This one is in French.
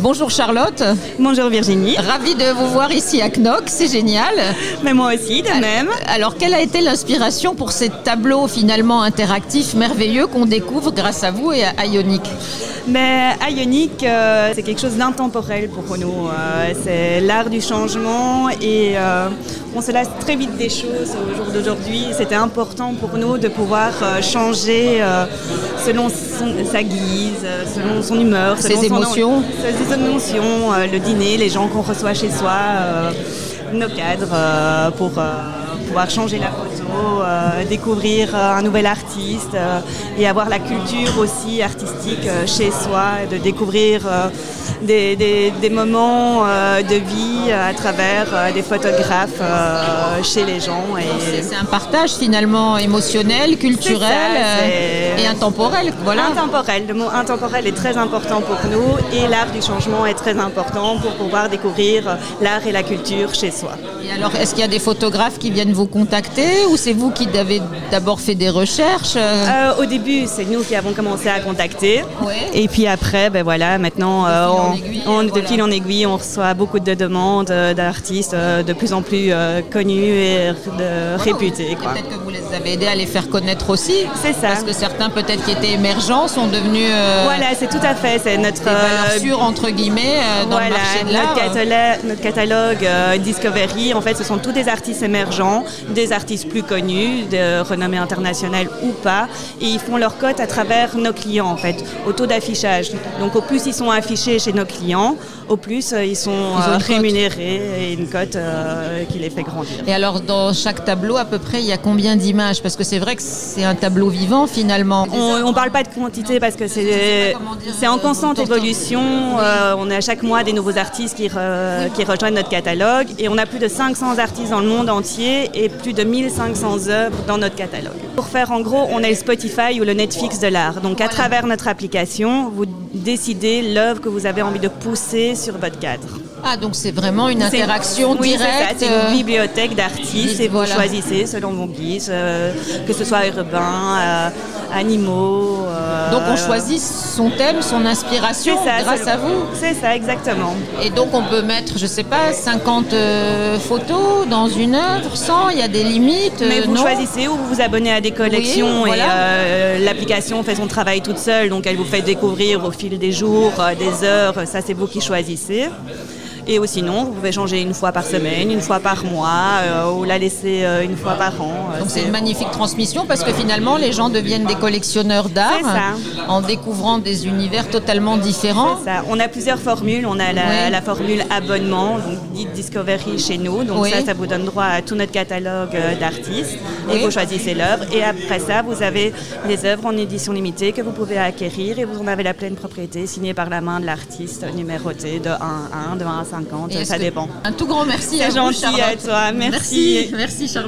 Bonjour Charlotte. Bonjour Virginie. Ravie de vous voir ici à Knock, c'est génial. Mais moi aussi, de même. Alors, quelle a été l'inspiration pour ces tableaux finalement interactifs merveilleux qu'on découvre grâce à vous et à Ionic mais Ionic, euh, c'est quelque chose d'intemporel pour nous. Euh, c'est l'art du changement et euh, on se lasse très vite des choses au jour d'aujourd'hui. C'était important pour nous de pouvoir changer selon sa guise, selon son humeur, ses émotions. ses émotions, le dîner, les gens qu'on reçoit chez soi, nos cadres pour pouvoir changer la euh, découvrir euh, un nouvel artiste euh, et avoir la culture aussi artistique chez soi, de découvrir des, des, moments de vie à travers des photographes chez les gens. C'est un partage finalement émotionnel, culturel et intemporel. Voilà. Intemporel, le mot intemporel est très important pour nous et l'art du changement est très important pour pouvoir découvrir l'art et la culture chez soi. Et alors, est-ce qu'il y a des photographes qui viennent vous contacter ou c'est vous qui avez d'abord fait des recherches euh, Au début, c'est nous qui avons commencé à contacter. Et puis après, ben voilà, maintenant, de fil, euh, on, de fil en aiguille, on reçoit beaucoup de demandes euh, d'artistes de plus en plus connus et de réputés. Peut-être que vous les avez aidés à les faire connaître aussi. C'est ça. Parce que certains, peut-être qui étaient émergents, sont devenus. voilà, c'est tout à fait. C'est notre. sûre, entre guillemets, dans le marché de l'art. Notre, notre catalogue Discovery, en fait, ce sont tous des artistes émergents des artistes plus connus, de renommée internationale ou pas, et ils font leur cote à travers nos clients en fait, au taux d'affichage. Donc au plus ils sont affichés chez nos clients, au plus euh, ils sont euh, rémunérés et une cote euh, qui les fait grandir. Et alors dans chaque tableau à peu près il y a combien d'images? Parce que c'est vrai que c'est un tableau vivant finalement. On ne parle pas de quantité parce que c'est en constante évolution. on a à chaque mois des nouveaux artistes qui, qui rejoignent notre catalogue et on a plus de 500 artistes dans le monde entier et plus de 1500 œuvres dans notre catalogue. Pour faire en gros, on a le Spotify ou le Netflix de l'art. Donc à travers notre application, vous décidez l'œuvre que vous avez envie de pousser sur votre cadre. Ah, donc c'est vraiment une interaction directe. c'est une euh, bibliothèque d'artistes et vous choisissez selon vos guises, euh, que ce soit urbain, euh, animaux. donc on choisit son thème, son inspiration grâce à vous. C'est ça, exactement. Et donc on peut mettre, je sais pas, 50 photos dans une œuvre, 100, il y a des limites. Mais vous choisissez ou vous vous abonnez à des collections et l'application fait son travail toute seule, donc elle vous fait découvrir au fil des jours, des heures, ça c'est vous qui choisissez. Et sinon, vous pouvez changer une fois par semaine, une fois par mois, euh, ou la laisser euh, une fois par an. Euh, Donc c'est une magnifique transmission parce que finalement, les gens deviennent des collectionneurs d'art en découvrant des univers totalement différents. Ça. On a plusieurs formules. On a la, formule abonnement, donc dit Discovery chez nous. Donc ça, ça vous donne droit à tout notre catalogue d'artistes. Et vous choisissez l'œuvre. Et après ça, vous avez les œuvres en édition limitée que vous pouvez acquérir et vous en avez la pleine propriété signée par la main de l'artiste, numérotée de 1 à 1, de 1 à 5 ça dépend. Un tout grand merci à gentil à toi, merci. Merci, merci Charlotte.